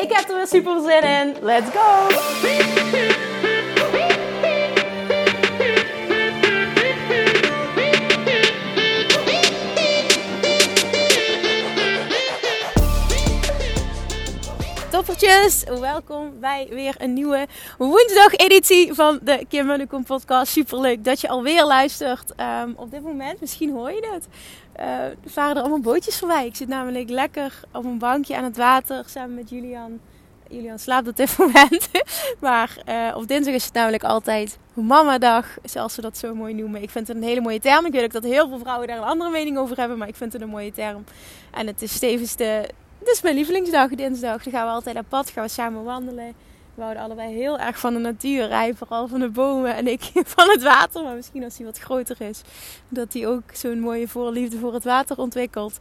Ik heb er weer super zin in. Let's go! Toppertjes, welkom bij weer een nieuwe woensdag-editie van de Kim Munnekom podcast. Super leuk dat je alweer luistert. Um, op dit moment, misschien hoor je het, varen er allemaal bootjes voorbij. Ik zit namelijk lekker op een bankje aan het water samen met Julian. Julian slaapt op dit moment. maar uh, op dinsdag is het namelijk altijd mama-dag, zoals ze dat zo mooi noemen. Ik vind het een hele mooie term. Ik weet ook dat heel veel vrouwen daar een andere mening over hebben, maar ik vind het een mooie term. En het is tevens mijn lievelingsdag, dinsdag. Dan gaan we altijd op pad, gaan we samen wandelen. We houden allebei heel erg van de natuur. Hij vooral van de bomen en ik van het water. Maar misschien als hij wat groter is, dat hij ook zo'n mooie voorliefde voor het water ontwikkelt.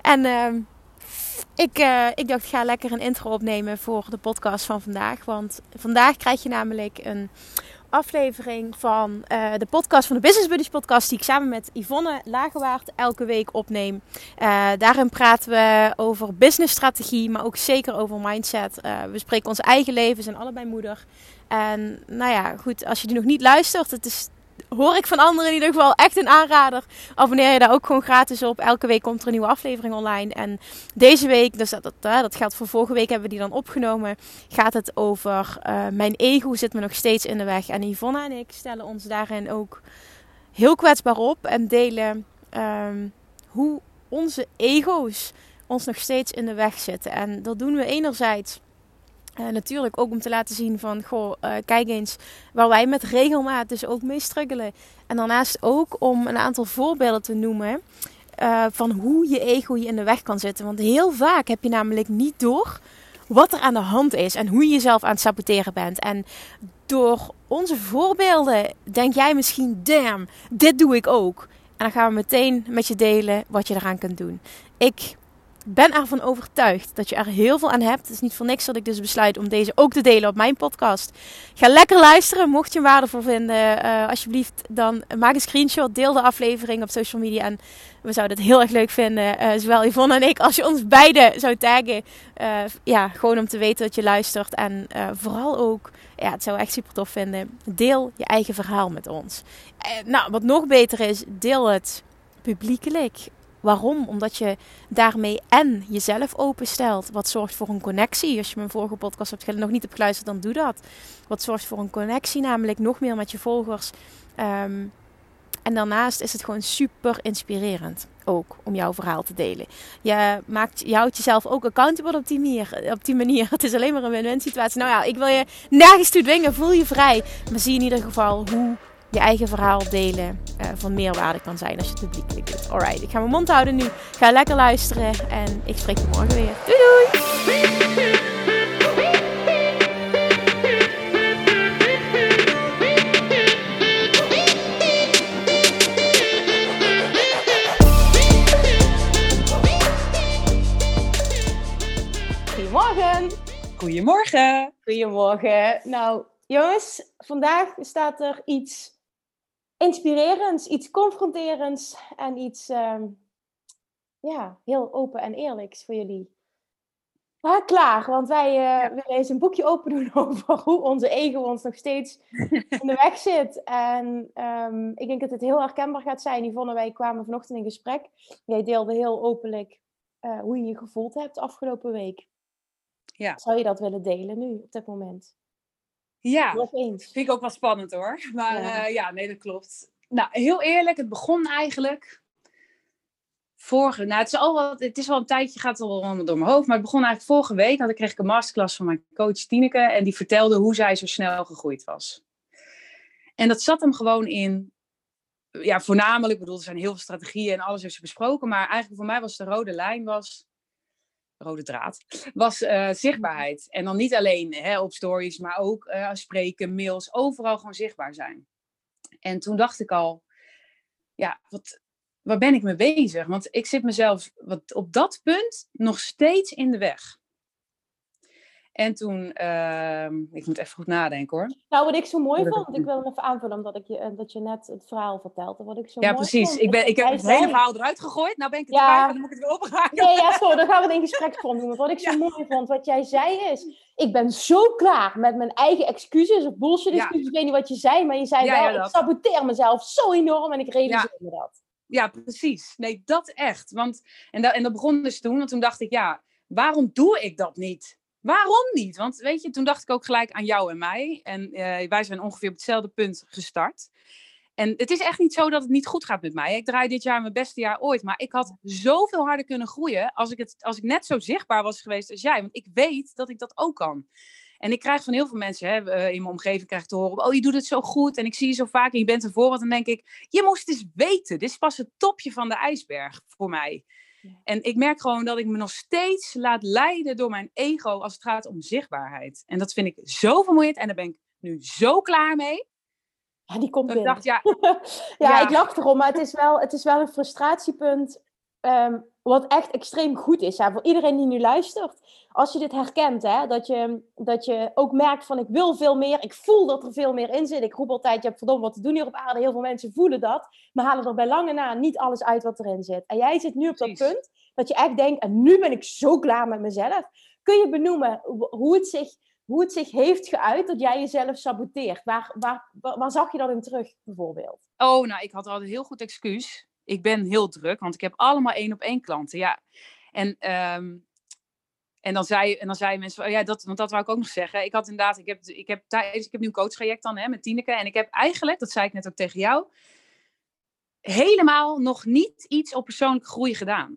En uh, ik, uh, ik dacht, ga lekker een intro opnemen voor de podcast van vandaag. Want vandaag krijg je namelijk een aflevering van uh, de podcast van de Business Buddies podcast die ik samen met Yvonne Lagewaard elke week opneem. Uh, daarin praten we over businessstrategie, maar ook zeker over mindset. Uh, we spreken ons eigen leven, zijn allebei moeder. En nou ja, goed, als je die nog niet luistert, het is hoor ik van anderen in ieder geval echt een aanrader. Abonneer je daar ook gewoon gratis op. Elke week komt er een nieuwe aflevering online. En deze week, dus dat, dat, dat geldt voor vorige week, hebben we die dan opgenomen. Gaat het over uh, mijn ego zit me nog steeds in de weg. En Yvonne en ik stellen ons daarin ook heel kwetsbaar op. En delen um, hoe onze ego's ons nog steeds in de weg zitten. En dat doen we enerzijds uh, natuurlijk ook om te laten zien van, goh, uh, kijk eens waar wij met regelmaat dus ook mee struggelen. En daarnaast ook om een aantal voorbeelden te noemen uh, van hoe je ego je in de weg kan zitten. Want heel vaak heb je namelijk niet door wat er aan de hand is en hoe je jezelf aan het saboteren bent. En door onze voorbeelden denk jij misschien, damn, dit doe ik ook. En dan gaan we meteen met je delen wat je eraan kunt doen. Ik ben ervan overtuigd dat je er heel veel aan hebt. Het is niet voor niks dat ik dus besluit om deze ook te delen op mijn podcast. Ga lekker luisteren. Mocht je een waardevol vinden, uh, alsjeblieft dan maak een screenshot. Deel de aflevering op social media. En we zouden het heel erg leuk vinden, uh, zowel Yvonne en ik, als je ons beiden zou taggen. Uh, ja, gewoon om te weten dat je luistert. En vooral ook, ja, het zou echt super tof vinden. Deel je eigen verhaal met ons. nou, wat nog beter is, deel het publiekelijk. Waarom? Omdat je daarmee en jezelf openstelt. Wat zorgt voor een connectie. Als je mijn vorige podcast hebt nog niet hebt geluisterd, dan doe dat. Wat zorgt voor een connectie, namelijk nog meer met je volgers. Um, en daarnaast is het gewoon super inspirerend ook om jouw verhaal te delen. Je, maakt, je houdt jezelf ook accountable op die, manier, op die manier. Het is alleen maar een win-win situatie. Nou ja, ik wil je nergens toe dwingen. Voel je vrij. Maar zie in ieder geval hoe je eigen verhaal delen uh, van meerwaarde kan zijn als je het publiekelijk doet. Alright, ik ga mijn mond houden nu. Ga lekker luisteren en ik spreek je morgen weer. Doei doei! Goedemorgen! Goedemorgen! Goedemorgen! Nou, jongens, vandaag staat er iets inspirerends, iets confronterends en iets um, ja, heel open en eerlijks voor jullie. Maar klaar, want wij uh, willen eens een boekje open doen over hoe onze ego ons nog steeds in de weg zit. En um, ik denk dat het heel herkenbaar gaat zijn. Yvonne, wij kwamen vanochtend in gesprek. Jij deelde heel openlijk uh, hoe je je gevoeld hebt afgelopen week. Ja. Zou je dat willen delen nu, op dit moment? Ja, dat vind ik ook wel spannend hoor. Maar ja. Uh, ja, nee, dat klopt. Nou, heel eerlijk, het begon eigenlijk vorige, nou het is al wat, het is wel een tijdje, gaat al allemaal door mijn hoofd, maar het begon eigenlijk vorige week. Dan kreeg ik een masterclass van mijn coach Tineke en die vertelde hoe zij zo snel gegroeid was. En dat zat hem gewoon in, ja, voornamelijk, ik bedoel, er zijn heel veel strategieën en alles heeft ze besproken, maar eigenlijk voor mij was de rode lijn was, rode draad, was uh, zichtbaarheid. En dan niet alleen hè, op stories, maar ook uh, spreken, mails, overal gewoon zichtbaar zijn. En toen dacht ik al, ja, wat, waar ben ik mee bezig? Want ik zit mezelf wat, op dat punt nog steeds in de weg. En toen, uh, ik moet even goed nadenken hoor. Nou, wat ik zo mooi vond, ik wil hem even aanvullen, omdat ik je, dat je net het verhaal vertelde. Wat ik zo ja, precies. ik, ben, ik heb het hele verhaal eruit gegooid. Nou ben ik het ja. erbij, dan moet ik het weer ophalen. Nee, ja, zo, dan gaan we het in gespreksvorm doen. Wat ik zo mooi vond, wat jij zei is, ik ben zo klaar met mijn eigen excuses of bullshit excuses. Ik weet niet wat je zei, maar je zei wel, ik saboteer mezelf zo enorm en ik realiseer me dat. Ja, precies. Nee, dat echt. Want, en, dat, en dat begon dus toen, want toen dacht ik, ja, waarom doe ik dat niet? Waarom niet? Want weet je, toen dacht ik ook gelijk aan jou en mij. En uh, wij zijn ongeveer op hetzelfde punt gestart. En het is echt niet zo dat het niet goed gaat met mij. Ik draai dit jaar mijn beste jaar ooit. Maar ik had zoveel harder kunnen groeien als ik, het, als ik net zo zichtbaar was geweest als jij. Want ik weet dat ik dat ook kan. En ik krijg van heel veel mensen hè, eh, in mijn omgeving krijg te horen: Oh, je doet het zo goed. En ik zie je zo vaak en je bent een voorbeeld. En dan denk ik: Je moest eens weten. Dit is pas het topje van de ijsberg voor mij. En ik merk gewoon dat ik me nog steeds laat leiden door mijn ego als het gaat om zichtbaarheid. En dat vind ik zo vermoeiend en daar ben ik nu zo klaar mee. Ja, die komt binnen. Dacht, ja, ja, ik lach erom, maar het is wel, het is wel een frustratiepunt um, wat echt extreem goed is. Ja, voor iedereen die nu luistert. Als je dit herkent, hè, dat, je, dat je ook merkt van ik wil veel meer. Ik voel dat er veel meer in zit. Ik roep altijd, je hebt verdomme wat te doen hier op aarde. Heel veel mensen voelen dat. Maar halen er bij lange na niet alles uit wat erin zit. En jij zit nu op dat punt dat je echt denkt, en nu ben ik zo klaar met mezelf. Kun je benoemen hoe het zich, hoe het zich heeft geuit dat jij jezelf saboteert? Waar, waar, waar, waar zag je dat in terug, bijvoorbeeld? Oh, nou, ik had al een heel goed excuus ik ben heel druk, want ik heb allemaal één op één klanten. Ja. En, ehm, en, dan zei, en dan zei mensen, ja, dat, want dat wou ik ook nog zeggen. Ik had inderdaad, ik heb, ik heb, ik heb nu een coachtraject dan hè, met Tineke. En ik heb eigenlijk, dat zei ik net ook tegen jou, helemaal nog niet iets op persoonlijke groei gedaan.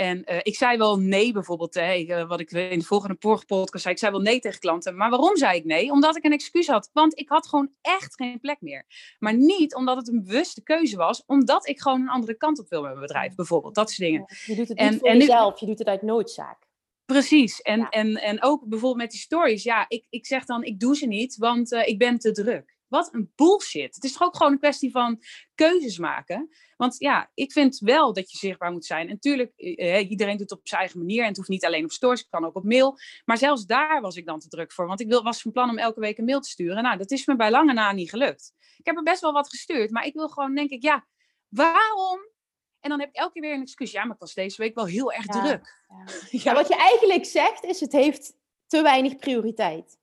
En uh, ik zei wel nee bijvoorbeeld, hè, wat ik in de volgende podcast zei, ik zei wel nee tegen klanten. Maar waarom zei ik nee? Omdat ik een excuus had. Want ik had gewoon echt geen plek meer. Maar niet omdat het een bewuste keuze was, omdat ik gewoon een andere kant op wil met mijn bedrijf, bijvoorbeeld. Dat soort dingen. je doet het niet en, voor en jezelf, je doet het uit noodzaak. Precies. En, en, en ook bijvoorbeeld met die stories. Ja, ik, ik zeg dan, ik doe ze niet, want uh, ik ben te druk. Wat een bullshit. Het is toch ook gewoon een kwestie van keuzes maken. Want ja, ik vind wel dat je zichtbaar moet zijn. En natuurlijk, eh, iedereen doet het op zijn eigen manier. En het hoeft niet alleen op stories, het kan ook op mail. Maar zelfs daar was ik dan te druk voor. Want ik wil, was van plan om elke week een mail te sturen. Nou, dat is me bij lange na niet gelukt. Ik heb er best wel wat gestuurd. Maar ik wil gewoon, denk ik, ja, waarom en dan heb ik elke keer weer een excuus. Ja, maar ik was deze week wel heel erg druk. Ja. ja. wat je eigenlijk zegt is, het heeft te weinig prioriteit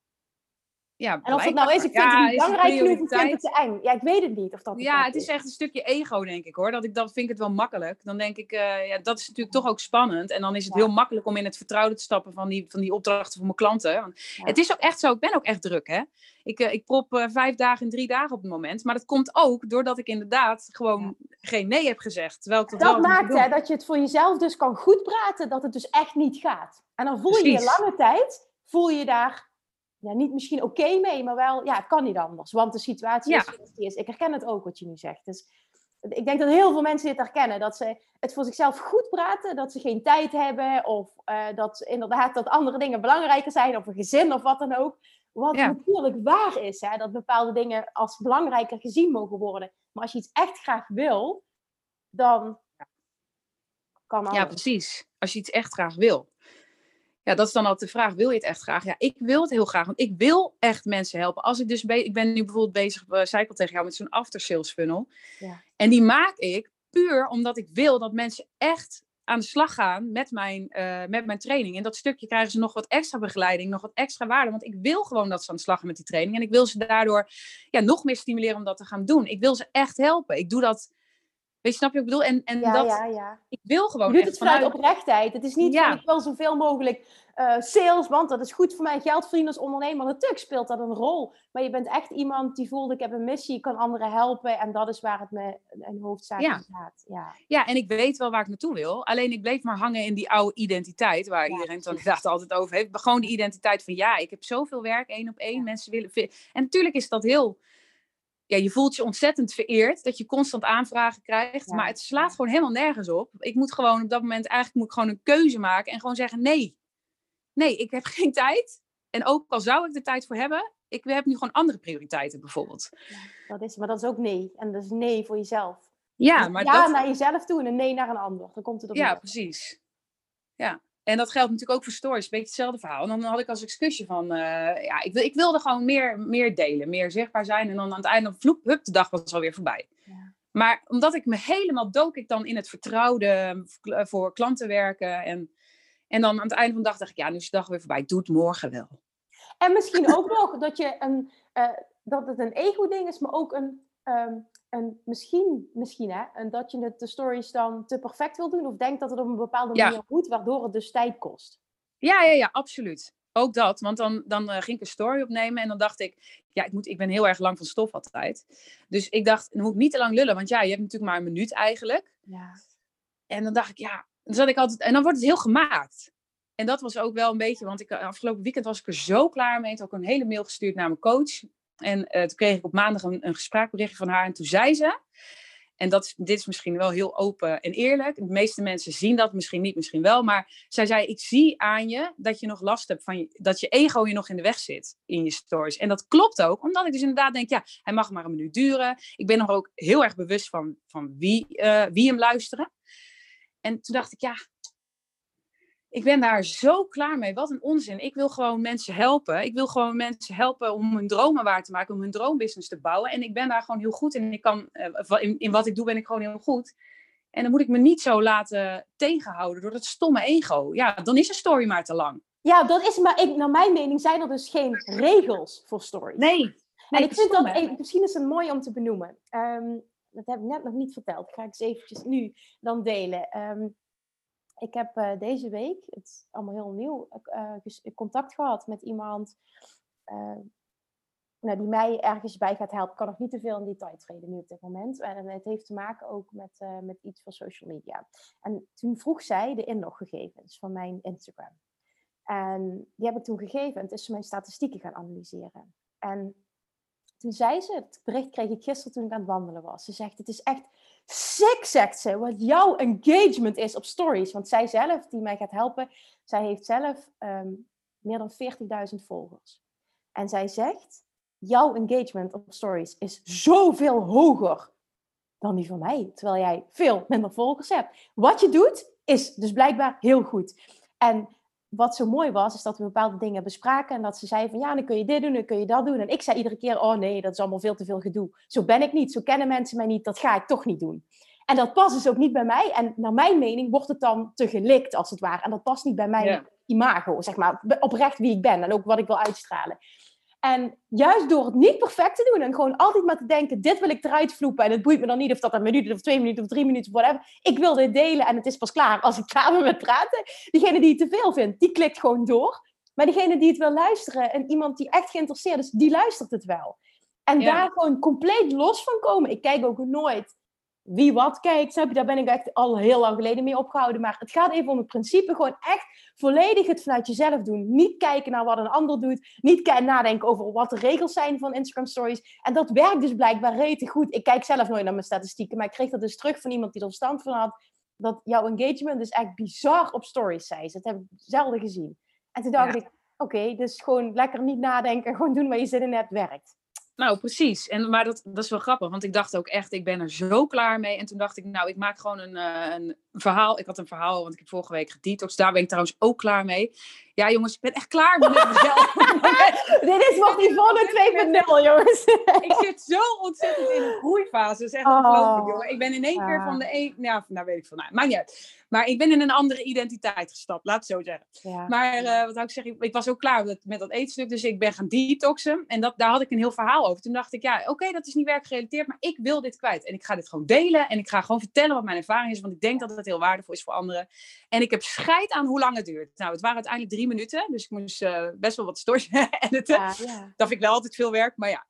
ja, en of het nou is, ik vind ja, het niet belangrijk genoeg, ik vind het te eng. Ja, ik weet het niet of dat Ja, het is echt een stukje ego, denk ik hoor. Dat ik, dat vind ik het wel makkelijk. Dan denk ik, uh, ja, dat is natuurlijk toch ook spannend. En dan is het heel makkelijk om in het vertrouwen te stappen van die, van die opdrachten voor mijn klanten. Want Het is ook echt zo, ik ben ook echt druk hè. Ik, uh, ik prop uh, vijf dagen in drie dagen op het moment. Maar dat komt ook doordat ik inderdaad gewoon geen nee heb gezegd. Terwijl ik dat dat maakt hè, dat je het voor jezelf dus kan goed praten, dat het dus echt niet gaat. En dan voel je je lange tijd, voel je daar ja, niet misschien oké mee, maar wel, ja, het kan niet anders. Want de situatie is zoals die is. Ik herken het ook wat je nu zegt. Dus ik denk dat heel veel mensen dit herkennen. Dat ze het voor zichzelf goed praten, dat ze geen tijd hebben. Of uh, dat inderdaad dat andere dingen belangrijker zijn. Of een gezin of wat dan ook. Wat natuurlijk waar is, hè, dat bepaalde dingen als belangrijker gezien mogen worden. Maar als je iets echt graag wil, dan kan alles. Ja, precies. Als je iets echt graag wil ja, dat is dan altijd de vraag, wil je het echt graag? Ja, ik wil het heel graag, want ik wil echt mensen helpen. Als ik dus, ik ben nu bijvoorbeeld bezig, uh, ik al tegen jou, met zo'n after sales funnel. Ja. En die maak ik puur omdat ik wil dat mensen echt aan de slag gaan met mijn, uh, met mijn training. En dat stukje krijgen ze nog wat extra begeleiding, nog wat extra waarde. Want ik wil gewoon dat ze aan de slag gaan met die training. En ik wil ze daardoor ja, nog meer stimuleren om dat te gaan doen. Ik wil ze echt helpen. Ik doe dat Weet je, snap je wat ik bedoel? En, en ja, dat, ja, ja. ik wil gewoon Je doet het vanuit, oprechtheid. Het is niet ja. van, ik wil zoveel mogelijk uh, sales, want dat is goed voor mijn geld verdienen als ondernemer. Natuurlijk speelt dat een rol. Maar je bent echt iemand die voelt, ik heb een missie, ik kan anderen helpen. En dat is waar het me in hoofdzaak ja. gaat. Ja. ja, en ik weet wel waar ik naartoe wil. Alleen ik bleef maar hangen in die oude identiteit, waar iedereen het inderdaad altijd over heeft. Maar gewoon die identiteit van, ja, ik heb zoveel werk, één op één. Mensen willen... En natuurlijk is dat heel ja, je voelt je ontzettend vereerd dat je constant aanvragen krijgt. Maar het slaat gewoon helemaal nergens op. Ik moet gewoon op dat moment eigenlijk moet ik gewoon een keuze maken en gewoon zeggen nee. Nee, ik heb geen tijd. En ook al zou ik er tijd voor hebben, ik heb nu gewoon andere prioriteiten bijvoorbeeld. Ja, dat is, maar dat is ook nee. En dat is nee voor jezelf. Ja, dus maar ja dat... naar jezelf toe en een nee naar een ander. Dan komt het op. Ja, precies. Ja. En dat geldt natuurlijk ook voor stories. Een beetje hetzelfde verhaal. En dan had ik als excuusje van, uh, ja, ik, wil, ik wilde gewoon meer, meer delen, meer zichtbaar zijn. En dan aan het einde, vloep, hup, de dag was alweer voorbij. Ja. Maar omdat ik me helemaal dook ik dan in het vertrouwde eh, voor klanten werken. En, en dan aan het einde van de dag dacht ik, ja, nu is de dag weer voorbij. Doe het morgen wel. En misschien ook nog dat, je een, uh, dat het een ego-ding is, maar ook een um, en misschien, misschien hè, en dat je het de stories dan te perfect wil doen of denkt dat het op een bepaalde manier moet, waardoor het dus tijd kost. Ja, ja, ja, absoluut. Ook dat, want dan, dan uh, ging ik een story opnemen en dan dacht ik, ja, ik, moet, ik ben heel erg lang van stof altijd. Dus ik dacht, dan moet ik niet te lang lullen, want ja, je hebt natuurlijk maar een minuut eigenlijk. Ja. En dan dacht ik, ja, dan zat ik altijd, en dan wordt het heel gemaakt. En dat was ook wel een beetje, want ik, afgelopen weekend was ik er zo klaar mee. Toen ook een hele mail gestuurd naar mijn coach. En uh, toen kreeg ik op maandag een, een van haar. En toen zei ze, en dat, dit is misschien wel heel open en eerlijk. De meeste mensen zien dat misschien niet, misschien wel. Maar zij zei, ik zie aan je dat je nog last hebt van dat je ego je nog in de weg zit in je stories. En dat klopt ook, omdat ik dus inderdaad denk, ja, hij mag maar een minuut duren. Ik ben nog ook heel erg bewust van, van wie, uh, wie hem luisteren. En toen dacht ik, ja, ik ben daar zo klaar mee. Wat een onzin. Ik wil gewoon mensen helpen. Ik wil gewoon mensen helpen om hun dromen waar te maken, om hun droombusiness te bouwen. En ik ben daar gewoon heel goed in. Ik kan, eh, in, in wat ik doe ben ik gewoon heel goed. En dan moet ik me niet zo laten tegenhouden door dat stomme ego. Ja, dan is een story maar te lang. Ja, dat is maar, ik, naar mijn mening zijn er dus geen regels voor stories. Nee. nee en ik vind dat, misschien is het mooi om te benoemen. Ehm, dat heb ik net nog niet verteld. ga ik eens eventjes nu dan delen. Um, ik heb uh, deze week, het is allemaal heel nieuw, uh, contact gehad met iemand uh, nou, die mij ergens bij gaat helpen. Ik kan nog niet te veel in detail treden nu op dit moment. En het heeft te maken ook met, met iets van social media. En toen vroeg zij de inloggegevens van mijn Instagram. En die heb ik toen gegeven. En toen is mijn statistieken gaan analyseren. En toen zei ze, het bericht kreeg ik gisteren toen ik aan het wandelen was. Ze zegt, het is echt sick, zegt ze, wat jouw engagement is op stories. Want zij zelf, die mij gaat helpen, zij heeft zelf ehm, meer dan 40.000 volgers. En zij zegt, jouw engagement op stories is zoveel hoger dan die van mij. Terwijl jij veel minder volgers hebt. Wat je doet, is dus blijkbaar heel goed. En wat zo mooi was, is dat we bepaalde dingen bespraken. En dat ze zei van ja, dan kun je dit doen, dan kun je dat doen. En ik zei iedere keer, oh nee, dat is allemaal veel te veel gedoe. Zo ben ik niet, zo kennen mensen mij niet, dat ga ik toch niet doen. En dat past dus ook niet bij mij. En naar mijn mening wordt het dan te gelikt, als het ware. En dat past niet bij mijn imago, zeg maar. Oprecht wie ik ben en ook wat ik wil uitstralen. En juist door het niet perfect te doen en gewoon altijd maar te denken, dit wil ik eruit vloepen en het boeit me dan niet of dat een minuut of twee minuten of drie minuten of whatever. Ik wil dit delen en het is pas klaar als ik klaar ben met praten. Diegene die het te veel vindt, die klikt gewoon door. Maar diegene die het wil luisteren en iemand die echt geïnteresseerd is, die luistert het wel. En daar gewoon compleet los van komen. Ik kijk ook nooit wie wat kijkt, snap je, daar ben ik echt al heel lang geleden mee opgehouden. Maar het gaat even om het principe, gewoon echt volledig het vanuit jezelf doen. Niet kijken naar wat een ander doet, niet nadenken over wat de regels zijn van Instagram stories. En dat werkt dus blijkbaar rete goed. Ik kijk zelf nooit naar mijn statistieken, maar ik kreeg dat dus terug van iemand die er verstand van had. Dat jouw engagement dus echt bizar op stories zijn. Dat heb ik zelden gezien. En toen dacht ik, oké, dus gewoon lekker niet nadenken, gewoon doen waar je zin in hebt, werkt. Nou, precies. En, maar dat, dat is wel grappig, want ik dacht ook echt, ik ben er zo klaar mee. En toen dacht ik, nou, ik maak gewoon een, uh, een verhaal. Ik had een verhaal, want ik heb vorige week gedetox. Daar ben ik trouwens ook klaar mee. Ja, jongens, ik ben echt klaar met mezelf. Dit is wat niveau 2.0, jongens. ik zit zo ontzettend in een groeifase. Dat is echt oh. ongelooflijk, jongen. Ik ben in één keer van de een... Ja, nou weet ik veel. Nou, maakt niet uit. Maar ik ben in een andere identiteit gestapt, laat het zo zeggen. Maar uh, wat zou ik zeggen, ik was ook klaar met, met dat eetstuk, dus ik ben gaan detoxen. En dat, daar had ik een heel verhaal over. Toen dacht ik, ja, oké, dat is niet werkgerelateerd, maar ik wil dit kwijt. En ik ga dit gewoon delen en ik ga gewoon vertellen wat mijn ervaring is, want ik denk dat het heel waardevol is voor anderen. En ik heb scheid aan hoe lang het duurt. Nou, het waren uiteindelijk drie minuten, dus ik moest uh, best wel wat stories editen. Ja, ja. Dat vind ik wel altijd veel werk, maar ja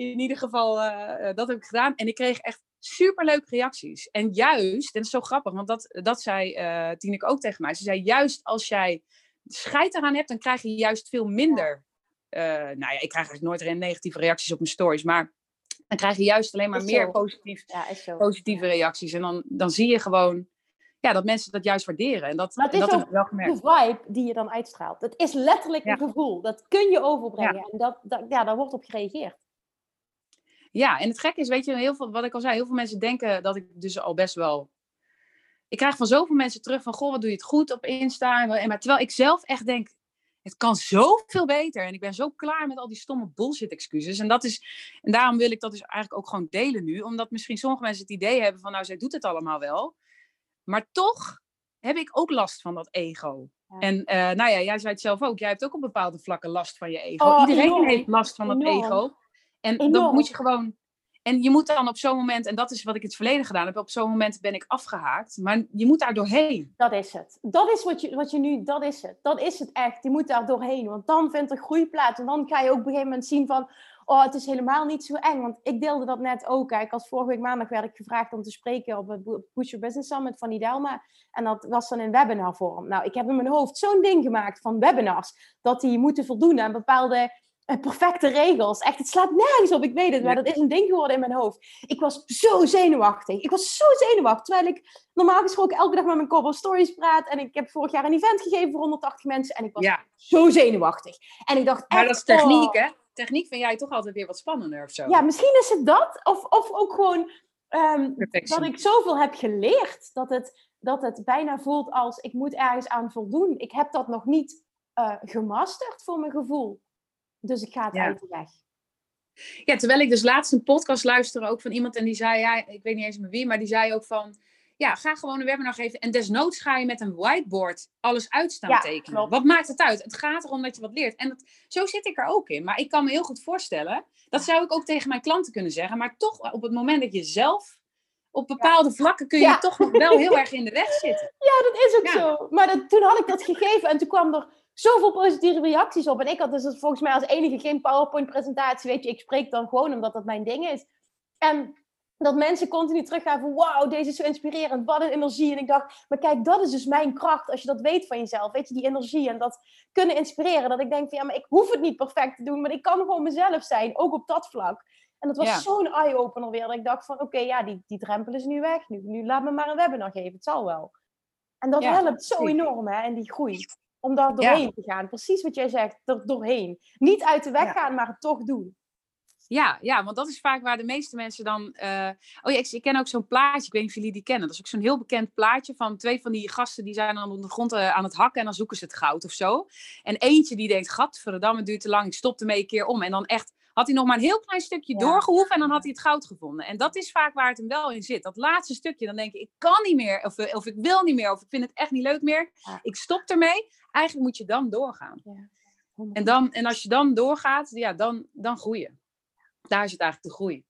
in ieder geval, uh, dat heb ik gedaan. En ik kreeg echt superleuke reacties. En juist, en dat is zo grappig, want dat, dat zei uh, Tineke ook tegen mij. Ze zei, juist als jij scheid eraan hebt, dan krijg je juist veel minder... Uh, nou ja, ik krijg eigenlijk nooit negatieve reacties op mijn stories, maar dan krijg je juist alleen maar meer positief, positieve reacties. En dan, dan zie je gewoon ja, dat mensen dat juist waarderen. En dat, het is dat ook wel gemerkt. de vibe die je dan uitstraalt. Het is letterlijk een gevoel. Dat kun je overbrengen. En dat, dat, ja, daar wordt op gereageerd. Ja, en het gekke is, weet je, heel veel, wat ik al zei, heel veel mensen denken dat ik dus al best wel. Ik krijg van zoveel mensen terug van, goh, wat doe je het goed op Insta. En, maar terwijl ik zelf echt denk, het kan zoveel beter. En ik ben zo klaar met al die stomme bullshit excuses. En, dat is, en daarom wil ik dat dus eigenlijk ook gewoon delen nu. Omdat misschien sommige mensen het idee hebben van, nou, zij doet het allemaal wel. Maar toch heb ik ook last van dat ego. En uh, nou ja, jij zei het zelf ook. Jij hebt ook op bepaalde vlakken last van je ego. Oh, Iedereen heeft last van dat ego. En dan moet je gewoon. En je moet dan op zo'n moment, en dat is wat ik in het verleden gedaan heb, op zo'n moment ben ik afgehaakt. Maar je moet daar doorheen. Dat is het. Dat is wat je, wat je nu, dat is het. Dat is het echt. Je moet daar doorheen. Want dan vindt er groei plaats. En dan ga je ook op een gegeven moment zien van, oh, het is helemaal niet zo eng. Want ik deelde dat net ook. Kijk, als vorige week maandag werd ik gevraagd om te spreken op het Push Your Business Summit van Idelma. En dat was dan in webinarvorm. Nou, ik heb in mijn hoofd zo'n ding gemaakt van webinars. Dat die moeten voldoen aan bepaalde eh, perfecte regels. Echt, het slaat nergens op. Ik weet het, maar dat is een ding geworden in mijn hoofd. Ik was zo zenuwachtig. Ik was zo zenuwachtig. Terwijl ik normaal gesproken elke dag met mijn Cobble Stories praat. En ik heb vorig jaar een event gegeven voor 180 mensen. En ik was zo zenuwachtig. En ik dacht Maar dat is techniek, oh. hè? Techniek vind jij toch altijd weer wat spannender of zo? Ja, misschien is het dat. Of, of ook gewoon um, dat ik zoveel heb geleerd. Dat het, dat het bijna voelt als ik moet ergens aan voldoen. Ik heb dat nog niet uh, gemasterd voor mijn gevoel. Dus ik ga het uit de weg. Ja, terwijl ik dus laatst een podcast luisterde ook van iemand en die zei, ja, ik weet niet eens meer wie, maar die zei ook van, ja, ga gewoon een webinar geven en desnoods ga je met een whiteboard alles uitstaan tekenen. Wat maakt het uit? Het gaat erom dat je wat leert. En dat, zo zit ik er ook in. Maar ik kan me heel goed voorstellen, dat zou ik ook tegen mijn klanten kunnen zeggen, maar toch op het moment dat je zelf op bepaalde vlakken kun je toch nog wel heel erg in de weg zitten. Ja, dat is ook zo. Maar dat, toen had ik dat gegeven en toen kwam er zoveel positieve reacties op. En ik had dus volgens mij als enige geen PowerPoint-presentatie. Weet je, ik spreek dan gewoon omdat dat mijn ding is. En dat mensen continu teruggaan van wauw, deze is zo inspirerend, wat een energie. En ik dacht, maar kijk, dat is dus mijn kracht als je dat weet van jezelf. Weet je, die energie en dat kunnen inspireren. Dat ik denk van ja, maar ik hoef het niet perfect te doen, maar ik kan gewoon mezelf zijn, ook op dat vlak. En dat was zo'n eye-opener weer. Dat ik dacht van oké, ja, die, die drempel is nu weg. Nu, nu laat me maar een webinar geven, het zal wel. En dat helpt zo enorm hè, en die groei. Om daar doorheen te gaan. Precies wat jij zegt, er doorheen. Niet uit de weg gaan, maar het toch doen. Ja, ja, want dat is vaak waar de meeste mensen dan. Uh... Oh ja, ik, ik, ken ook zo'n plaatje. Ik weet niet of jullie die kennen. Dat is ook zo'n heel bekend plaatje van twee van die gasten die zijn dan op de grond uh, aan het hakken en dan zoeken ze het goud of zo. En eentje die denkt: Gadverdamme, het duurt te lang. Ik stop ermee een keer om. En dan echt had hij nog maar een heel klein stukje ja. doorgehoeven en dan had hij het goud gevonden. En dat is vaak waar het hem wel in zit. Dat laatste stukje, dan denk je: ik kan niet meer, of, of ik wil niet meer, of ik vind het echt niet leuk meer. Ik stop ermee. Eigenlijk moet je dan doorgaan. En, dan, en als je dan doorgaat, ja, dan, dan groeien daar is het eigenlijk de groei.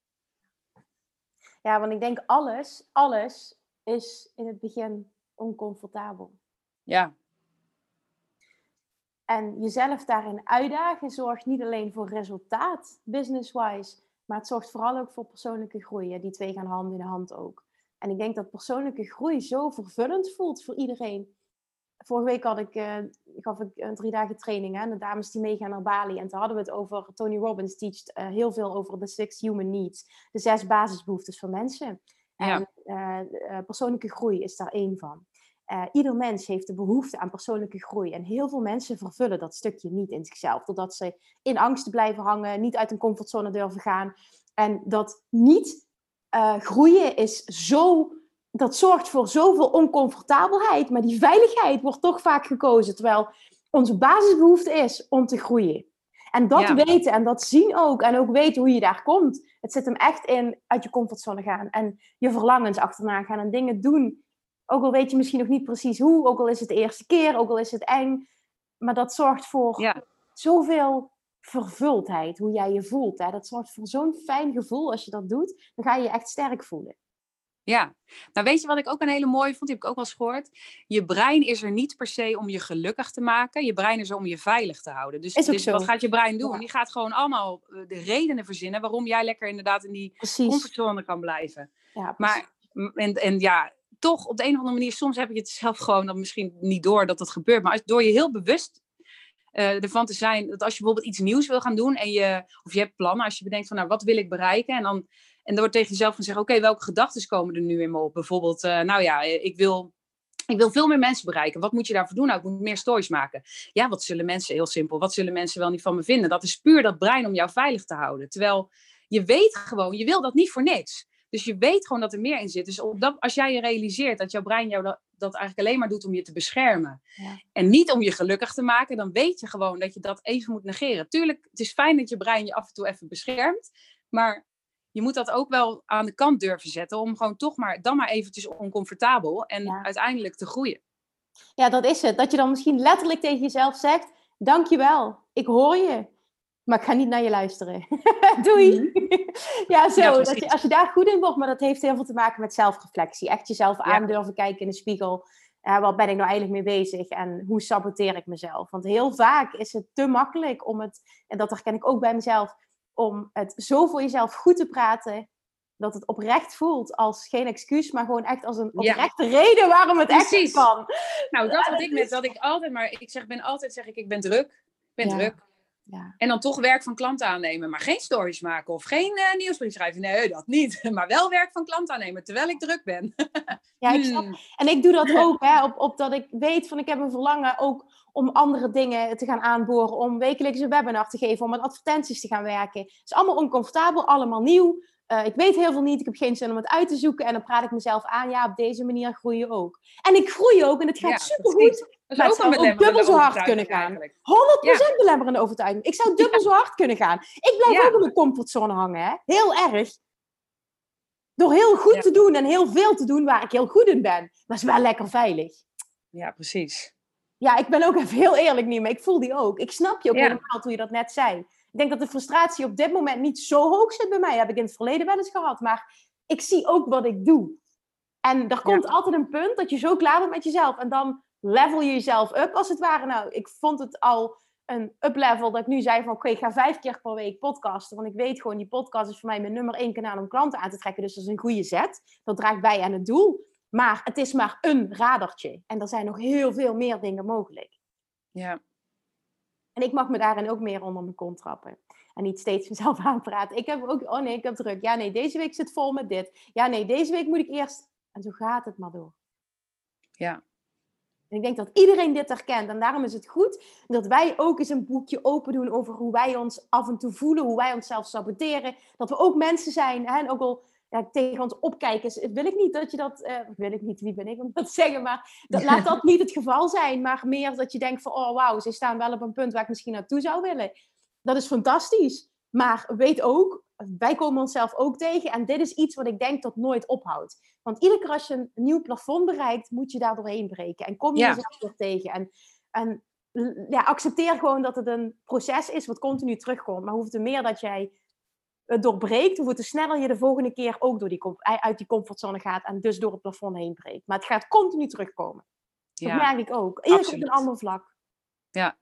Ja, want ik denk alles, alles is in het begin oncomfortabel. Ja. En jezelf daarin uitdagen zorgt niet alleen voor resultaat, business-wise, maar het zorgt vooral ook voor persoonlijke groei. Die twee gaan hand in hand ook. En ik denk dat persoonlijke groei zo vervullend voelt voor iedereen vorige week had ik, uh, gaf ik een drie dagen training aan de dames die meegaan naar Bali. En toen hadden we het over, Tony Robbins teacht uh, heel veel over de six human needs. De zes basisbehoeftes van mensen. En uh, persoonlijke groei is daar één van. ieder mens heeft de behoefte aan persoonlijke groei. En heel veel mensen vervullen dat stukje niet in zichzelf. Doordat ze in angst blijven hangen, niet uit een comfortzone durven gaan. En dat niet groeien is zo dat zorgt voor zoveel oncomfortabelheid. Maar die veiligheid wordt toch vaak gekozen. Terwijl onze basisbehoefte is om te groeien. En dat weten en dat zien ook. En ook weten hoe je daar komt. Het zit hem echt in uit je comfortzone gaan. En je verlangens achterna gaan. En dingen doen. Ook al weet je misschien nog niet precies hoe. Ook al is het de eerste keer. Ook al is het eng. Maar dat zorgt voor ja. zoveel vervuldheid. Hoe jij je voelt. Hè? Dat zorgt voor zo'n fijn gevoel als je dat doet. Dan ga je je echt sterk voelen. Ja, nou weet je wat ik ook een hele mooie vond, die heb ik ook wel eens gehoord. Je brein is er niet per se om je gelukkig te maken. Je brein is er om je veilig te houden. Dus, dus wat gaat je brein doen? Die gaat gewoon allemaal eh, de redenen verzinnen waarom jij lekker inderdaad in die comfortzone kan blijven. Ja, maar en, en ja, toch op de een of andere manier, soms heb je het zelf gewoon dan misschien niet door dat het gebeurt. Maar als, door je heel bewust uh, ervan te zijn dat als je bijvoorbeeld iets nieuws wil gaan doen en je, of je hebt plannen, als je bedenkt van nou, wat wil ik bereiken? En dan, en dan wordt tegen jezelf van zeggen, oké, welke gedachten komen er nu in me op? Bijvoorbeeld, uh, nou ja, ik wil ik wil veel meer mensen bereiken. Wat moet je daarvoor doen? Nou, ik moet meer stories maken. Ja, wat zullen mensen, heel simpel, wat zullen mensen wel niet van me vinden? Dat is puur dat brein om jou veilig te houden. Terwijl je weet gewoon, je wil dat niet voor niks. Dus je weet gewoon dat er meer in zit. Dus op dat, als jij je realiseert dat jouw brein jou dat, dat eigenlijk alleen maar doet om je te beschermen. Ja. En niet om je gelukkig te maken, dan weet je gewoon dat je dat even moet negeren. Tuurlijk, het is fijn dat je brein je af en toe even beschermt. Maar je moet dat ook wel aan de kant durven zetten. Om gewoon toch maar, dan maar eventjes oncomfortabel. En uiteindelijk te groeien. Ja, dat is het. Dat je dan misschien letterlijk tegen jezelf zegt: Dankjewel, ik hoor je. Maar ik ga niet naar je luisteren. Doei. Mhm. ja, zo. dat je, als je daar goed in wordt, maar dat heeft heel veel te maken met zelfreflectie. Echt jezelf aan durven kijken in de spiegel. Uh, wat ben ik nou eigenlijk mee bezig en hoe saboteer ik mezelf? Want heel vaak is het te makkelijk om het, en dat herken ik ook bij mezelf, om het zo voor jezelf goed te praten dat het oprecht voelt als geen excuus, maar gewoon echt als een oprechte rede waarom het Precies. echt kan. Nou, dat had ik met dat ik altijd maar, ik zeg, ben altijd zeg ik, ik ben druk, ik ben druk. Ja. En dan toch werk van klanten aannemen, maar geen stories maken of geen uh, nieuwsbrief schrijven. Nee, dat niet. Maar wel werk van klanten aannemen terwijl ik druk ben. ja, ik snap. Hmm. En ik doe dat ook, hè, op, op dat ik weet van ik heb een verlangen ook om andere dingen te gaan aanboren, om wekelijks een webinar te geven, om met advertenties te gaan werken. Het is allemaal oncomfortabel, allemaal nieuw. Uh, ik weet heel veel niet, ik heb geen zin om het uit te zoeken. En dan praat ik mezelf aan, ja, op deze manier groei je ook. En ik groei ook en het gaat ja, supergoed. Maar het zou ook dubbel zo hard kunnen gaan. 100% ja. belemmerende overtuiging. Ik zou dubbel zo hard kunnen gaan. Ik blijf ook in mijn comfortzone hangen, hè. Heel erg. Door heel goed te doen en heel veel te doen waar ik heel goed in ben. Maar is wel lekker veilig. Ja, precies. Ja, ik ben ook even heel eerlijk niet, maar ik voel die ook. Ik snap je ook helemaal toen je dat net zei. Ik denk dat de frustratie op dit moment niet zo hoog zit bij mij. heb ik in het verleden wel eens gehad. Maar ik zie ook wat ik doe. En er komt altijd een punt dat je zo klaar bent met jezelf. En dan level je jezelf up, als het ware. Nou, ik vond het al een up-level dat ik nu zei van... oké, ik ga vijf keer per week podcasten. Want ik weet gewoon, die podcast is voor mij mijn nummer één kanaal om klanten aan te trekken. Dus dat is een goede zet. Dat draagt bij aan het doel. Maar het is maar een radertje. En er zijn nog heel veel meer dingen mogelijk. Ja. En ik mag me daarin ook meer onder mijn kont trappen. En niet steeds mezelf aanpraten. Ik heb ook, oh nee, ik heb druk. Ja, nee, deze week zit vol met dit. Ja, nee, deze week moet ik eerst. En zo gaat het maar door. Ja. En ik denk dat iedereen dit herkent. En daarom is het goed dat wij ook eens een boekje open doen over hoe wij ons af en toe voelen, hoe wij onszelf saboteren. Dat we ook mensen zijn. Hè? En ook al ja, tegen ons opkijken, wil ik niet dat je dat, uh, wil ik niet, wie ben ik om dat te zeggen, maar dat, laat dat niet het geval zijn, maar meer dat je denkt van, oh wauw, ze staan wel op een punt waar ik misschien naartoe zou willen. Dat is fantastisch, maar weet ook, wij komen onszelf ook tegen en dit is iets wat ik denk dat nooit ophoudt. Want iedere keer als je een nieuw plafond bereikt, moet je daar doorheen breken en kom je ja. jezelf weer tegen. En, en ja, accepteer gewoon dat het een proces is wat continu terugkomt, maar hoeft er meer dat jij doorbreekt, hoe te sneller je de volgende keer ook door die, uit die comfortzone gaat en dus door het plafond heen breekt. Maar het gaat continu terugkomen. Dat ja, merk ik ook. Eerst op een ander vlak. Ja.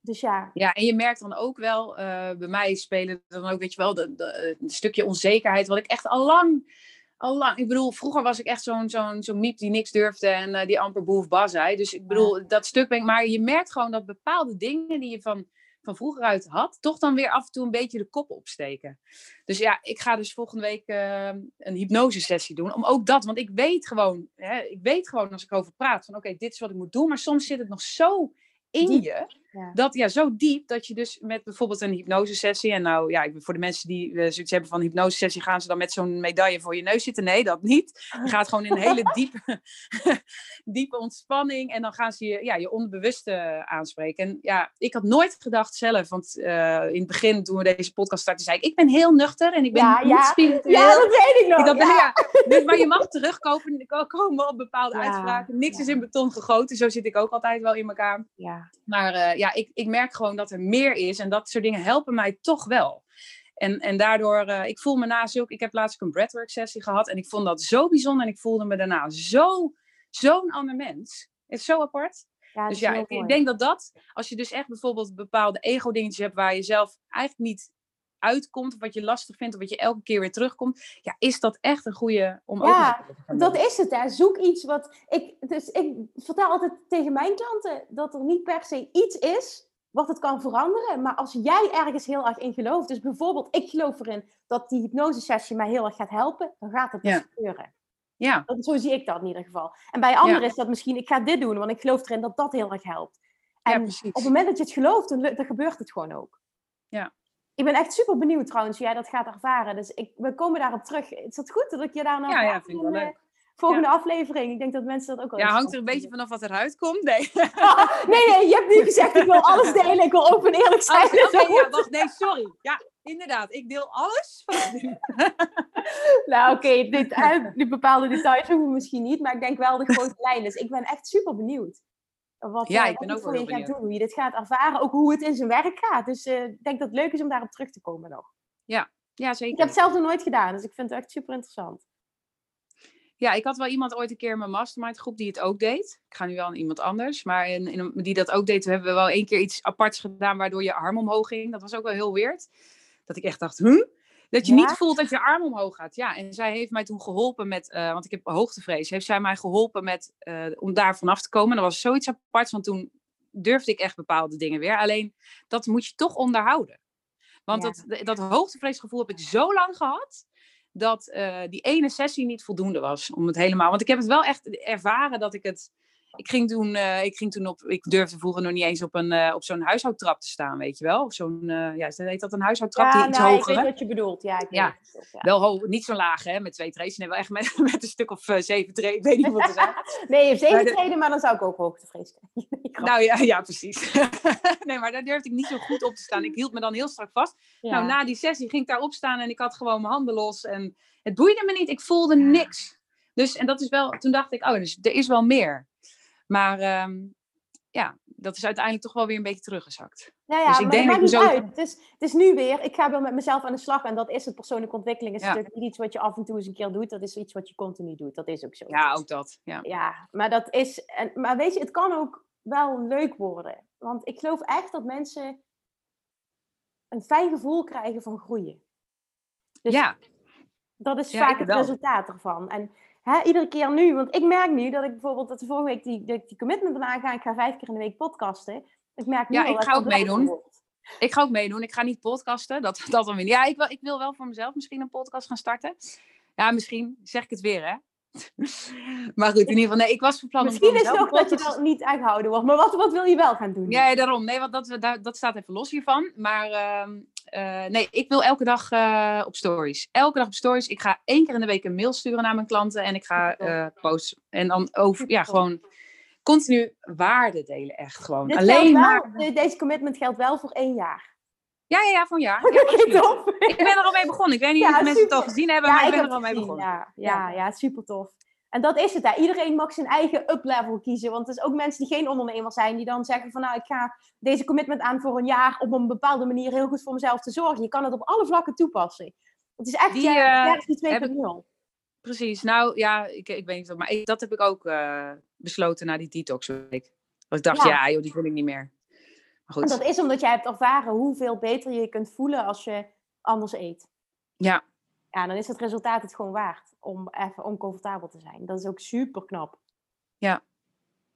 Dus ja. Ja, en je merkt dan ook wel, uh, bij mij spelen dan ook, weet je wel, een stukje onzekerheid, wat ik echt al lang, al lang, ik bedoel, vroeger was ik echt zo'n zo'n zo'n miep die niks durfde en uh, die amper boef bas zei. Dus ik bedoel, dat stuk ben ik, maar je merkt gewoon dat bepaalde dingen die je van van vroeger uit had, toch dan weer af en toe een beetje de kop opsteken. Dus ja, ik ga dus volgende week uh, een hypnosesessie doen. Om ook dat, want ik weet gewoon, hè, ik weet gewoon als ik over praat van oké, dit is wat ik moet doen. Maar soms zit het nog zo in je. Dat ja, zo diep dat je dus met bijvoorbeeld een hypnosesessie. En nou ja, voor de mensen die uh, zoiets hebben van hypnosesessie, gaan ze dan met zo'n medaille voor je neus zitten? Nee, dat niet. Je gaat gewoon in een hele diepe, diepe ontspanning. En dan gaan ze je, ja, je onderbewuste aanspreken. En ja, ik had nooit gedacht zelf, want uh, in het begin toen we deze podcast startten, zei ik, ik ben heel nuchter en ik ben ja, niet ja. spiritueel. Ja, dat weet ik nog. Ik dacht, ja. dus, maar je mag terugkomen komen op bepaalde uitspraken. Niks is in beton gegoten. Zo zit ik ook altijd wel in elkaar. Ja. Maar uh, ja, ik, ik merk gewoon dat er meer is. En dat soort dingen helpen mij toch wel. En, en daardoor, uh, ik voel me na zulk... Ik heb laatst een breathwork sessie gehad. En ik vond dat zo bijzonder. En ik voelde me daarna zo, zo'n ander mens. Het is zo apart. Ja, dus ja, ik, ik, denk dat dat, als je dus echt bijvoorbeeld bepaalde ego-dingetjes hebt waar je zelf eigenlijk niet uitkomt, of wat je lastig vindt, of wat je elke keer weer terugkomt, ja, is dat echt een goede om ja, te dat is het. Hè. Zoek iets wat ik. Dus ik vertel altijd tegen mijn klanten dat er niet per se iets is wat het kan veranderen. Maar als jij ergens heel erg in gelooft, dus bijvoorbeeld, ik geloof erin dat die hypnosesessie mij heel erg gaat helpen, dan gaat het dus gebeuren. Ja. Dat, zo zie ik dat in ieder geval. En bij anderen is dat misschien, ik ga dit doen, want ik geloof erin dat dat heel erg helpt. En op het moment dat je het gelooft, dan, dan gebeurt het gewoon ook. Ja. Ik ben echt super benieuwd trouwens hoe jij dat gaat ervaren. Dus ik, we komen daarop terug. Is het goed dat ik je daar nog... Ja, ja, vind ik wel leuk. Volgende aflevering. Ik denk dat mensen dat ook wel Ja, hangt er een beetje vanaf wat eruit komt. Nee. nee, nee, je hebt nu gezegd ik wil alles delen. Ik wil open en eerlijk zijn. Oh, okay, ja, wacht, nee, sorry. Ja, inderdaad. Ik deel alles. nou, oké. Okay, die bepaalde details hoeven misschien niet. Maar ik denk wel de grote lijnen. Dus ik ben echt super benieuwd. Wat, ja, uh, ik ben ook wel gaat doen, hoe je dit gaat ervaren. Ook hoe het in zijn werk gaat. Dus uh, ik denk dat het leuk is om daarop terug te komen nog. Ja, ja zeker. Ik heb het zelf nog nooit gedaan. Dus ik vind het echt super interessant. Ja, ik had wel iemand ooit een keer in mijn mastermind groep die het ook deed. Ik ga nu wel aan iemand anders. Maar in, in, die dat ook deed, we hebben wel één keer iets aparts gedaan waardoor je arm omhoog ging. Dat was ook wel heel weird. Dat ik echt dacht, huh? Dat je niet voelt dat je arm omhoog gaat. Ja, en zij heeft mij toen geholpen met, uh, want ik heb hoogtevrees, heeft zij mij geholpen met, uh, om daar vanaf te komen. Dat was zoiets aparts, want toen durfde ik echt bepaalde dingen weer. Alleen, dat moet je toch onderhouden. Want ja. dat, dat hoogtevreesgevoel heb ik zo lang gehad dat uh, die ene sessie niet voldoende was om het helemaal. Want ik heb het wel echt ervaren dat ik het. Ik ging toen, uh, ik ging toen op. Ik durfde vroeger nog niet eens op, een, uh, op zo'n huishoudtrap te staan, weet je wel? Of zo'n. ja, heet dat een huishoudtrap? Ja, die iets nou, hoger. ik weet wat je bedoelt. Ja, ik ja. Het, ja. wel hoog, niet zo laag, hè? Met twee treden. Nee, wel echt met, met een stuk of zeven treden. Ik weet niet wat te zeggen. nee, zeven treden, maar dan zou ik ook hoogtevrees krijgen. nou ja, ja, precies. nee, maar daar durfde ik niet zo goed op te staan. Ik hield me dan heel strak vast. Nou, na die sessie ging ik daar opstaan en ik had gewoon mijn handen los en het boeide me niet, ik voelde niks. Dus, en dat is wel, toen dacht ik, oh, dus er is wel meer. Maar um, ja, dat is uiteindelijk toch wel weer een beetje teruggezakt. Ja, ja dus ik maar denk dat niet zo... uit. Het is, het is nu weer, ik ga wel met mezelf aan de slag en dat is het persoonlijke ontwikkeling. is ja. natuurlijk niet iets wat je af en toe eens een keer doet, dat is iets wat je continu doet. Dat is ook zo. Ja, ook dat. Ja, ja maar dat is, en, maar weet je, het kan ook wel leuk worden. Want ik geloof echt dat mensen een fijn gevoel krijgen van groeien. Dus ja. Dat is vaak het resultaat ervan. En hè, iedere keer nu, want ik merk nu dat ik bijvoorbeeld dat de vorige week die, die, die commitment ben aangaan. Ik ga vijf keer in de week podcasten. Ik merk nu ja, ik ga ook meedoen. Wordt. Ik ga ook meedoen. Ik ga niet podcasten. Dat, dat dan weer. Ja, ik wil, ik wil wel voor mezelf misschien een podcast gaan starten. Ja, misschien zeg ik het weer, hè? maar goed, in ieder geval, nee, ik was van plan Misschien om is het ook dat je dan niet aangehouden wordt. Maar wat, wat wil je wel gaan doen? Ja, daarom. Nee, want dat, dat, dat staat even los hiervan. Maar uh, uh, nee, ik wil elke dag uh, op stories. Elke dag op stories. Ik ga één keer in de week een mail sturen naar mijn klanten. En ik ga uh, posten. En dan over, ja, gewoon continu waarde delen. Echt gewoon. Dit Alleen wel, maar... Deze commitment geldt wel voor één jaar. Ja, ja, ja, voor een jaar. Ja, ik ben er al mee begonnen. Ik weet niet ja, of mensen het al gezien hebben, ja, maar ik ben er al mee begonnen. Ja, ja, ja, super tof. En dat is het. Hè. Iedereen mag zijn eigen up-level kiezen. Want er zijn ook mensen die geen ondernemer zijn, die dan zeggen van nou, ik ga deze commitment aan voor een jaar op een bepaalde manier heel goed voor mezelf te zorgen. Je kan het op alle vlakken toepassen. Het is echt die, ja, uh, versie 2.0. Precies. Nou ja, ik, ik weet niet of, maar ik, dat heb ik ook uh, besloten na die detox week. Want ik dacht, ja. ja, joh, die wil ik niet meer. Maar goed. En dat is omdat jij hebt ervaren hoeveel beter je je kunt voelen als je anders eet. Ja. Ja, dan is het resultaat het gewoon waard om even oncomfortabel te zijn. Dat is ook super knap. Ja.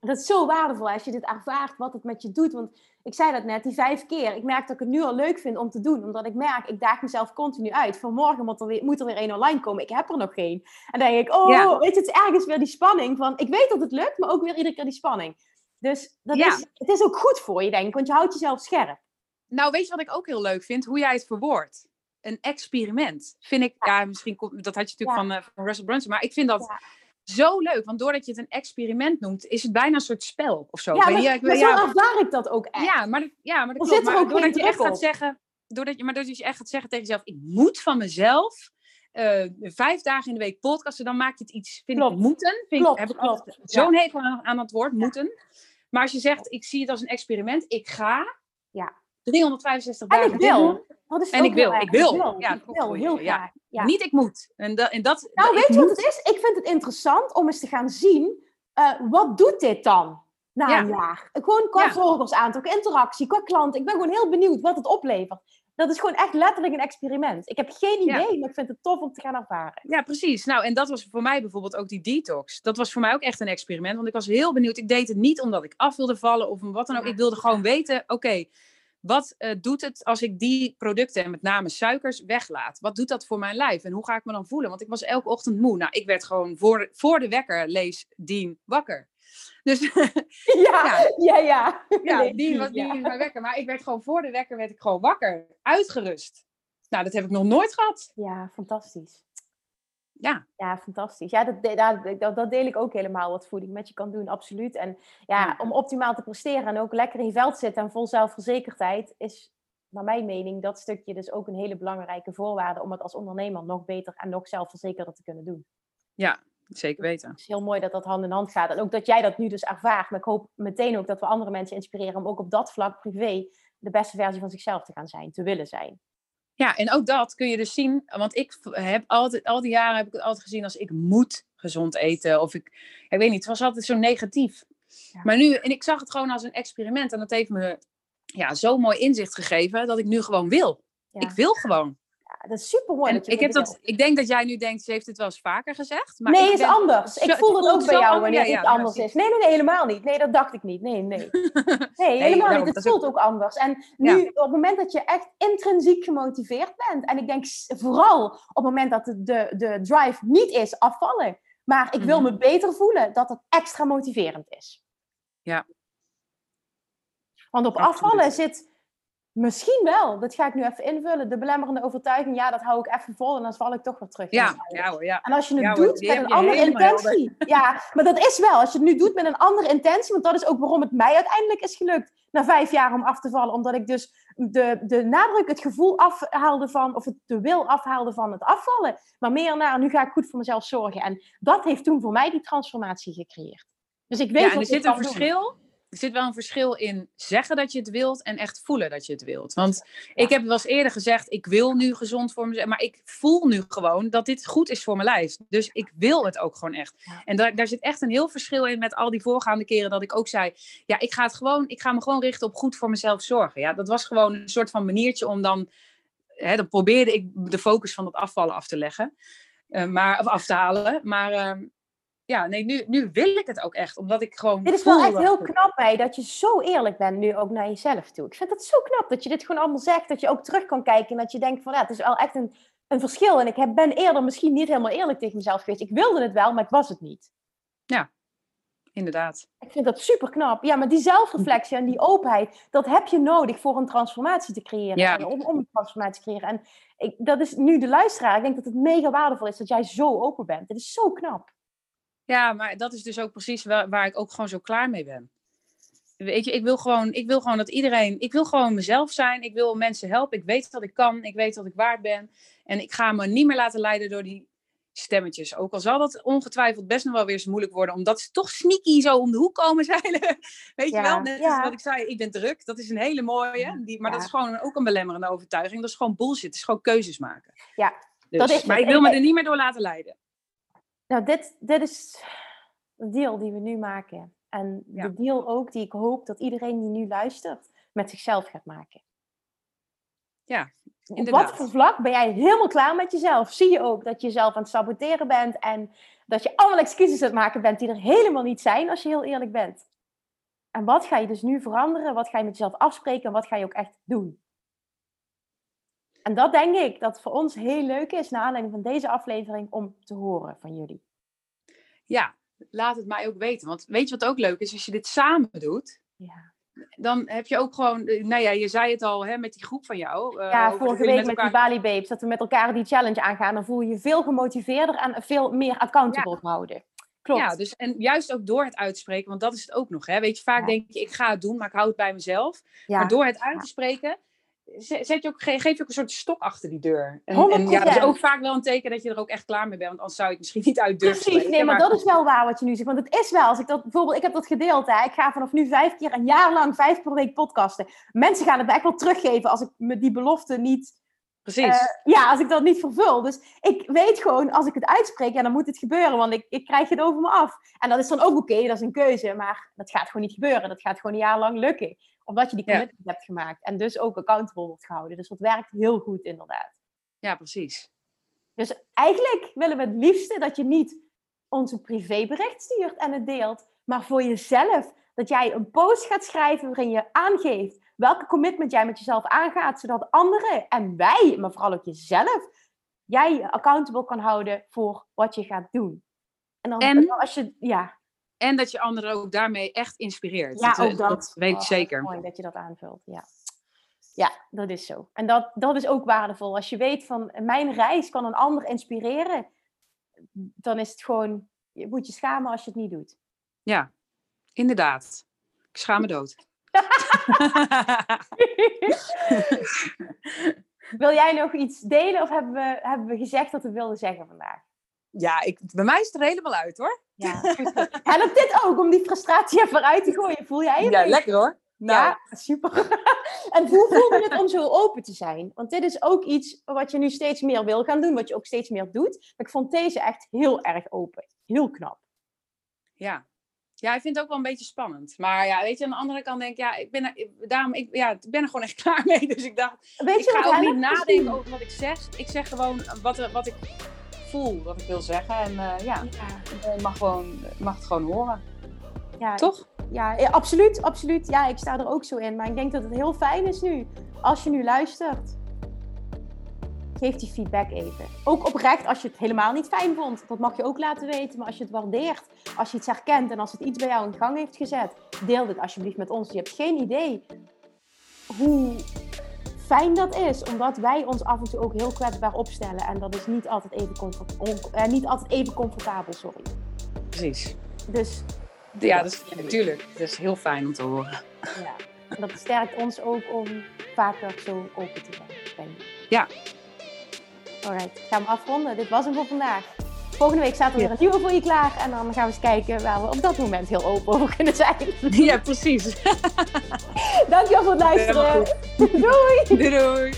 Dat is zo waardevol als je dit ervaart, wat het met je doet. Want ik zei dat net, die vijf keer. Ik merk dat ik het nu al leuk vind om te doen. Omdat ik merk, ik daag mezelf continu uit. Vanmorgen moet er weer, moet er weer één online komen. Ik heb er nog geen. En dan denk ik, oh, ja. weet je, het is ergens weer die spanning. Van, ik weet dat het lukt, maar ook weer iedere keer die spanning. Dus dat Ja. is, het is ook goed voor je, denk ik. Want je houdt jezelf scherp. Nou, weet je wat ik ook heel leuk vind? Hoe jij het verwoordt. Een experiment. Vind ik, ja, misschien komt, dat had je natuurlijk Ja. van, eh, van Russell Brunson, maar ik vind dat Ja. zo leuk. Want doordat je het een experiment noemt, is het bijna een soort spel of zo. Ja, Ik maar, niet, ik maar zo ja, ervaar ik dat ook echt. Ja, maar, dat- ja, maar dat klopt. Maar doordat je echt gaat zeggen, doordat je, maar doordat je echt gaat zeggen tegen jezelf, ik moet van mezelf eh, vijf dagen in de week podcasten, dan maak je het iets, vind Klopt. ik, moeten. Vind Klopt, ik, heb ik klopt. altijd zo'n hekel aan, aan het woord, moeten. Maar als je zegt, ik zie het als een experiment, ik ga Ja. 365 En dagen ik wil. doen. Dat is En ook ik wil, ik wil. Ik Ja, wil, dat ik wil heel ja. graag. Ja. Niet ik moet. En, dat en dat, Nou, dat- weet je wat moet- het is? Ik vind het interessant om eens te gaan zien, eh, wat doet dit dan na Ja. een jaar? Gewoon qua Ja. volgersaantal, qua interactie, qua klant. Ik ben gewoon heel benieuwd wat het oplevert. dat is gewoon echt letterlijk een experiment. Ik heb geen idee, maar ik vind het tof om te gaan ervaren. Ja, precies. Nou, en dat was voor mij bijvoorbeeld ook die detox. Dat was voor mij ook echt een experiment, want ik was heel benieuwd. Ik deed het niet omdat ik af wilde vallen of wat dan ook. Ik wilde gewoon weten, oké, wat uh, doet het als ik die producten, en met name suikers, weglaat? Wat doet dat voor mijn lijf? En hoe ga ik me dan voelen? Want ik was elke ochtend moe. Nou, ik werd gewoon voor, voor de wekker, lees Dien, wakker. Dus ja, ja, ja. Ja, die was die mijn wekker. Maar ik werd gewoon voor de wekker werd ik gewoon wakker, uitgerust. Nou, dat heb ik nog nooit gehad. Ja, fantastisch. Ja. Ja, fantastisch. Ja, dat, dat, dat, deel ik ook helemaal wat voeding met je kan doen, absoluut. En ja, om optimaal te presteren en ook lekker in je veld zitten en vol zelfverzekerdheid, is naar mijn mening dat stukje dus ook een hele belangrijke voorwaarde om het als ondernemer nog beter en nog zelfverzekerder te kunnen doen. Ja, zeker weten. Het is heel mooi dat dat hand in hand gaat. En ook dat jij dat nu dus ervaart. Maar ik hoop meteen ook dat we andere mensen inspireren om ook op dat vlak privé de beste versie van zichzelf te gaan zijn, te willen zijn. Ja, en ook dat kun je dus zien, want ik heb altijd, al die jaren heb ik het altijd gezien als ik moet gezond eten. Of ik, ik weet niet, het was altijd zo negatief. Maar nu, en ik zag het gewoon als een experiment en dat heeft me ja, zo mooi inzicht gegeven dat ik nu gewoon wil. Ik wil gewoon dat is super mooi. ik, heb dat, ik denk dat jij nu denkt, ze heeft het wel eens vaker gezegd. Maar nee, is anders. Ik voel het ook bij jou wanneer het anders is. Nee, nee, nee, helemaal niet. Nee, dat dacht ik niet. Nee, nee. Nee, helemaal niet. Het voelt ook anders. En nu, op het moment dat je echt intrinsiek gemotiveerd bent, en ik denk vooral op het moment dat de, de, de drive niet is afvallen, maar ik wil mhm. me beter voelen, dat het extra motiverend is. Ja. Want op afvallen zit Misschien wel. Dat ga ik nu even invullen. De belemmerende overtuiging, ja, dat hou ik even vol en dan val ik toch weer terug. Ja, ja, ja. En als je het doet met een andere intentie. Ja, maar dat is wel. Als je het nu doet met een andere intentie, want dat is ook waarom het mij uiteindelijk is gelukt na vijf jaar om af te vallen. Omdat ik dus de, de nadruk, het gevoel afhaalde van, of het de wil afhaalde van het afvallen. Maar meer naar, nu ga ik goed voor mezelf zorgen. En dat heeft toen voor mij die transformatie gecreëerd. Dus ik weet ja, en er zit een verschil er zit wel een verschil in zeggen dat je het wilt en echt voelen dat je het wilt. Want ik heb wel eens eerder gezegd, ik wil nu gezond voor mezelf, maar ik voel nu gewoon dat dit goed is voor mijn lijf. Dus ik wil het ook gewoon echt. En daar, daar zit echt een heel verschil in met al die voorgaande keren dat ik ook zei, ja, ik ga het gewoon, ik ga me gewoon richten op goed voor mezelf zorgen. Ja, dat was gewoon een soort van maniertje om dan, hè, dan probeerde ik de focus van het afvallen af te leggen. Uh, maar, of af te halen. Maar uh, ja, nee, nu, nu wil ik het ook echt, omdat ik gewoon. Dit is wel echt heel knap bij dat je zo eerlijk bent nu ook naar jezelf toe. Ik vind het zo knap dat je dit gewoon allemaal zegt, dat je ook terug kan kijken en dat je denkt van ja, het is wel echt een, een verschil. En ik heb, ben eerder misschien niet helemaal eerlijk tegen mezelf geweest. Ik wilde het wel, maar ik was het niet. Ja, inderdaad. Ik vind dat super knap. Ja, maar die zelfreflectie en die openheid, dat heb je nodig voor een transformatie te creëren. Ja. Om, om een transformatie te creëren. En ik, dat is nu de luisteraar. Ik denk dat het mega waardevol is dat jij zo open bent. Het is zo knap. Ja, maar dat is dus ook precies waar, waar ik ook gewoon zo klaar mee ben. Weet je, ik wil, gewoon, ik wil gewoon dat iedereen. Ik wil gewoon mezelf zijn. Ik wil mensen helpen. Ik weet dat ik kan. Ik weet dat ik waard ben. En ik ga me niet meer laten leiden door die stemmetjes. Ook al zal dat ongetwijfeld best nog wel weer eens moeilijk worden. Omdat ze toch sneaky zo om de hoek komen zeilen. Weet je wel? Net als wat ik zei. Ik ben druk. Dat is een hele mooie. Die, maar dat is gewoon ook een belemmerende overtuiging. Dat is gewoon bullshit. Het is gewoon keuzes maken. Ja, dus, dat is Maar ik wil me er niet meer door laten leiden. Nou, dit, dit is de deal die we nu maken. En de deal ook die ik hoop dat iedereen die nu luistert met zichzelf gaat maken. Ja, inderdaad. Op wat voor vlak ben jij helemaal klaar met jezelf? Zie je ook dat je jezelf aan het saboteren bent en dat je allemaal excuses aan het maken bent die er helemaal niet zijn als je heel eerlijk bent. En wat ga je dus nu veranderen? Wat ga je met jezelf afspreken en wat ga je ook echt doen? En dat denk ik dat voor ons heel leuk is, naar aanleiding van deze aflevering, om te horen van jullie. Ja, laat het mij ook weten. Want weet je wat ook leuk is? Als je dit samen doet, ja. dan heb je ook gewoon, eh, nou ja, je zei het al hè, met die groep van jou. Uh, ja, vorige week met, met die Bali Babes, dat we met elkaar die challenge aangaan. Dan voel je je veel gemotiveerder en veel meer accountable houden. Klopt. Ja, dus en juist ook door het uitspreken, want dat is het ook nog. Hè? Weet je, vaak denk je, ik ga het doen, maar ik hou het bij mezelf. Maar door het uit te spreken, zet je ook, geef je ook een soort stok achter die deur. En, en ja, dat is ook vaak wel een teken dat je er ook echt klaar mee bent. Want anders zou je het misschien niet uit durven Precies, nee, maar, dat is wel waar wat je nu zegt. Want het is wel, als ik dat bijvoorbeeld, ik heb dat gedeeld. Hè, ik ga vanaf nu vijf keer een jaar lang, vijf per week podcasten. Mensen gaan het me echt wel teruggeven als ik me die belofte niet... Precies. Uh, ja, als ik dat niet vervul. Dus ik weet gewoon, als ik het uitspreek, ja, dan moet het gebeuren. Want ik, ik krijg het over me af. En dat is dan ook oké, dat is een keuze. Maar dat gaat gewoon niet gebeuren. Dat gaat gewoon een jaar lang lukken Omdat je die commitment hebt gemaakt. En dus ook accountable wordt gehouden. Dus dat werkt heel goed inderdaad. Ja, precies. Dus eigenlijk willen we het liefste dat je niet onze privébericht stuurt en het deelt. Maar voor jezelf. Dat jij een post gaat schrijven waarin je aangeeft welke commitment jij met jezelf aangaat. Zodat anderen en wij, maar vooral ook jezelf, jij accountable kan houden voor wat je gaat doen. En, dan, en als je, ja. En dat je anderen ook daarmee echt inspireert. Ja, dat, ook dat. weet ik oh, zeker. Mooi dat je dat aanvult, ja. Ja, dat is zo. En dat, dat is ook waardevol. Als je weet van mijn reis kan een ander inspireren, dan is het gewoon, je moet je schamen als je het niet doet. Ja, inderdaad. Ik schaam me dood. Wil jij nog iets delen of hebben we, hebben we gezegd wat we wilden zeggen vandaag? Ja, ik, bij mij is het er helemaal uit hoor. Ja, Helpt dit ook om die frustratie even uit te gooien? Voel jij het? Ja, lekker hoor. Nou. Ja, super. en hoe voelde het om zo open te zijn? Want dit is ook iets wat je nu steeds meer wil gaan doen, wat je ook steeds meer doet. Maar ik vond deze echt heel erg open. Heel knap. Ja, ja, ik vind het ook wel een beetje spannend. Maar ja, weet je, aan de andere kant denk ik, ja, ik ben er, daarom, ik, ja, ik ben er gewoon echt klaar mee. Dus ik dacht, weet ik ga ook niet nadenken over wat ik zeg. Ik zeg gewoon wat, wat ik voel, wat ik wil zeggen. En uh, ja, ja. mag, gewoon, mag het gewoon horen. Ja, Toch? Ja, absoluut, absoluut. Ja, ik sta er ook zo in. Maar ik denk dat het heel fijn is nu, als je nu luistert geef die feedback even. Ook oprecht als je het helemaal niet fijn vond. Dat mag je ook laten weten. Maar als je het waardeert, als je iets herkent en als het iets bij jou in gang heeft gezet, deel dit alsjeblieft met ons. Je hebt geen idee hoe fijn dat is, omdat wij ons af en toe ook heel kwetsbaar opstellen. En dat is niet altijd even, comfort eh, niet altijd even comfortabel, sorry. Precies. Dus. Ja, dat is, natuurlijk. Dat is heel fijn om te horen. Ja. En dat sterkt ons ook om vaker zo open te zijn. Ja, Alright, gaan we afronden. Dit was hem voor vandaag. Volgende week staat er weer een nieuwe voor je klaar. En dan gaan we eens kijken waar we op dat moment heel open over kunnen zijn. Ja, precies. Dankjewel voor het luisteren. Doei. Doei doei.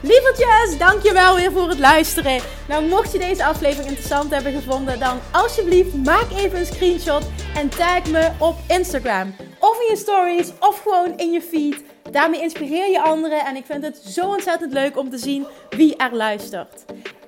Lievertjes, dankjewel weer voor het luisteren. Nou, mocht je deze aflevering interessant hebben gevonden, dan alsjeblieft maak even een screenshot en tag me op Instagram. Of in je stories, of gewoon in je feed. Daarmee inspireer je anderen en ik vind het zo ontzettend leuk om te zien wie er luistert.